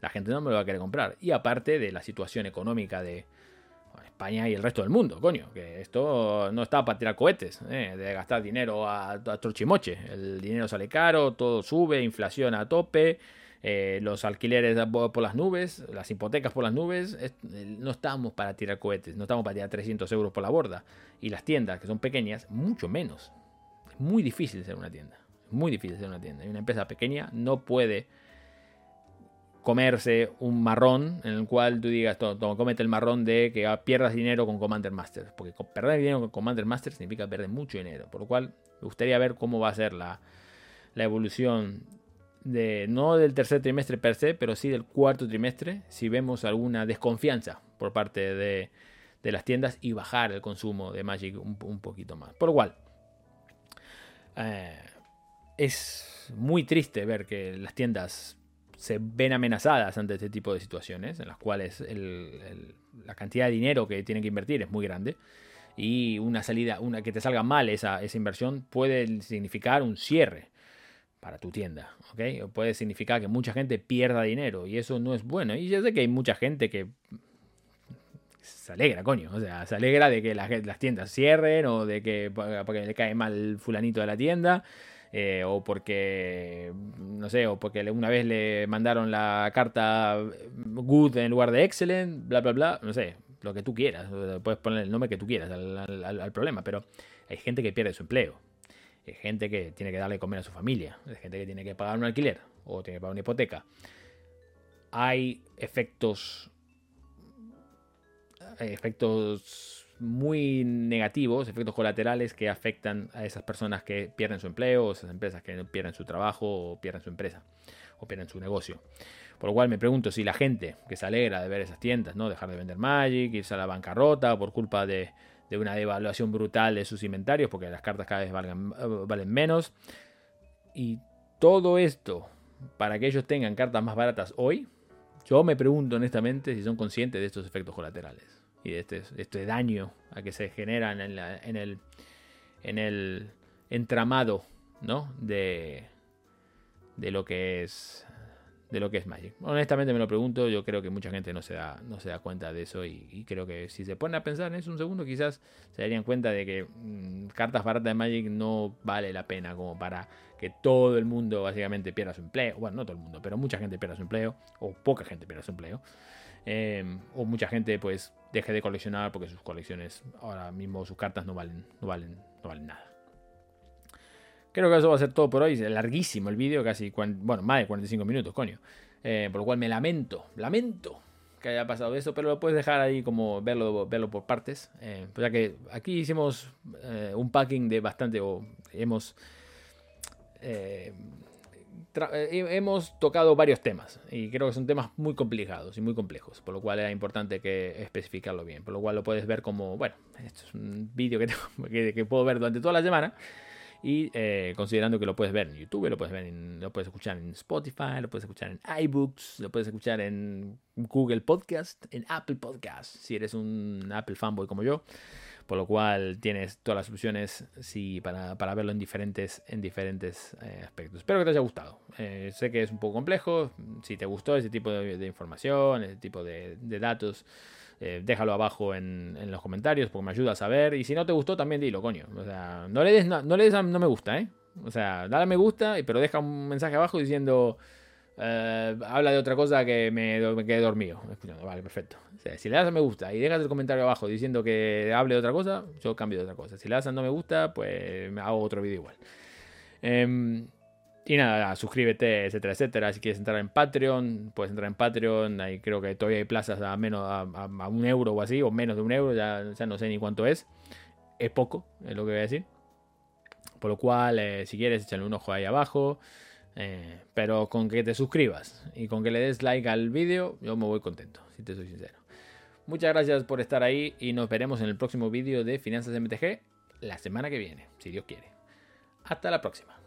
la gente no me lo va a querer comprar. Y aparte de la situación económica de España y el resto del mundo, coño, que esto no está para tirar cohetes, ¿eh? de gastar dinero a, a torchimoche. El dinero sale caro, todo sube, inflación a tope. Eh, los alquileres por las nubes, las hipotecas por las nubes, no estamos para tirar cohetes, no estamos para tirar 300 euros por la borda. Y las tiendas, que son pequeñas, mucho menos muy difícil ser una tienda. Muy difícil ser una tienda. Y una empresa pequeña no puede comerse un marrón en el cual tú digas, toma, comete el marrón de que pierdas dinero con Commander Master. Porque perder dinero con Commander Master significa perder mucho dinero. Por lo cual me gustaría ver cómo va a ser la, la evolución de no del tercer trimestre per se, pero sí del cuarto trimestre, si vemos alguna desconfianza por parte de, de las tiendas y bajar el consumo de Magic un, un poquito más. Por lo cual, eh, es muy triste ver que las tiendas se ven amenazadas ante este tipo de situaciones en las cuales la cantidad de dinero que tienen que invertir es muy grande y una salida, una que te salga mal esa, inversión puede significar un cierre para tu tienda, ¿ok? puede significar que mucha gente pierda dinero y eso no es bueno. Y yo sé que hay mucha gente que se alegra, coño. O sea, se alegra de que las, tiendas cierren o de que porque le cae mal fulanito de la tienda. Eh, o porque, no sé, o porque una vez le mandaron la carta good en lugar de excellent, bla, bla, bla, no sé, lo que tú quieras, puedes poner el nombre que tú quieras al, problema, pero hay gente que pierde su empleo, hay gente que tiene que darle comer a su familia, hay gente que tiene que pagar un alquiler o tiene que pagar una hipoteca. Hay efectos efectos muy negativos, efectos colaterales que afectan a esas personas que pierden su empleo, esas empresas que pierden su trabajo, o pierden su empresa, o pierden su negocio. Por lo cual me pregunto si la gente que se alegra de ver esas tiendas, ¿no? Dejar de vender Magic, irse a la bancarrota por culpa de, una devaluación brutal de sus inventarios, porque las cartas cada vez valgan, valen menos. Y todo esto para que ellos tengan cartas más baratas hoy, yo me pregunto honestamente si son conscientes de estos efectos colaterales y de este, este daño a que se genera en, en, el, en el entramado ¿no? de, de lo que es de lo que es Magic. Honestamente me lo pregunto, yo creo que mucha gente no se da, no se da cuenta de eso y, creo que si se ponen a pensar en eso un segundo quizás se darían cuenta de que mm, cartas baratas de Magic no vale la pena como para que todo el mundo básicamente pierda su empleo. Bueno, no todo el mundo, pero mucha gente pierda su empleo o poca gente pierda su empleo. Em, o mucha gente pues deje de coleccionar porque sus colecciones ahora mismo sus cartas no valen, no valen, no valen nada. Creo que eso va a ser todo por hoy. Es larguísimo el vídeo, casi, bueno, más de 45 minutos, coño. Eh, por lo cual me lamento, lamento que haya pasado eso, pero lo puedes dejar ahí como verlo, verlo por partes. Eh, ya que aquí hicimos eh, un packing de bastante, o hemos, hemos tocado varios temas y creo que son temas muy complicados y muy complejos, por lo cual era importante que especificarlo bien. Por lo cual lo puedes ver como, bueno, esto es un vídeo que, *laughs* que puedo ver durante toda la semana. Y eh, considerando que lo puedes ver en YouTube, lo puedes ver lo puedes escuchar en Spotify, lo puedes escuchar en iBooks, lo puedes escuchar en Google Podcast, en Apple Podcast, si eres un Apple fanboy como yo. Por lo cual tienes todas las opciones sí, para, verlo en diferentes, en diferentes eh, aspectos. Espero que te haya gustado. Eh, sé que es un poco complejo. Si te gustó ese tipo de, información, ese tipo de datos, eh, déjalo abajo en, los comentarios porque me ayuda a saber. Y si no te gustó, también dilo, coño. O sea, no le des, no, le des a no me gusta, ¿eh? O sea, dale a me gusta, pero deja un mensaje abajo diciendo. Eh, habla de otra cosa que me, quedé dormido. Vale, perfecto. si le das a me gusta y dejas el comentario abajo diciendo que hable de otra cosa, yo cambio de otra cosa. Si le das no me gusta, pues hago otro vídeo igual. Eh, y nada, suscríbete, etcétera, etcétera. Si quieres entrar en Patreon, puedes entrar en Patreon. Ahí creo que todavía hay plazas a menos a, un euro o así, o menos de un euro, ya, ya, no sé ni cuánto es. Es poco, es lo que voy a decir. Por lo cual, eh, si quieres, échale un ojo ahí abajo. Eh, pero con que te suscribas y con que le des like al vídeo, yo me voy contento, si te soy sincero. Muchas gracias por estar ahí y nos veremos en el próximo vídeo de Finanzas MTG la semana que viene, si Dios quiere. Hasta la próxima.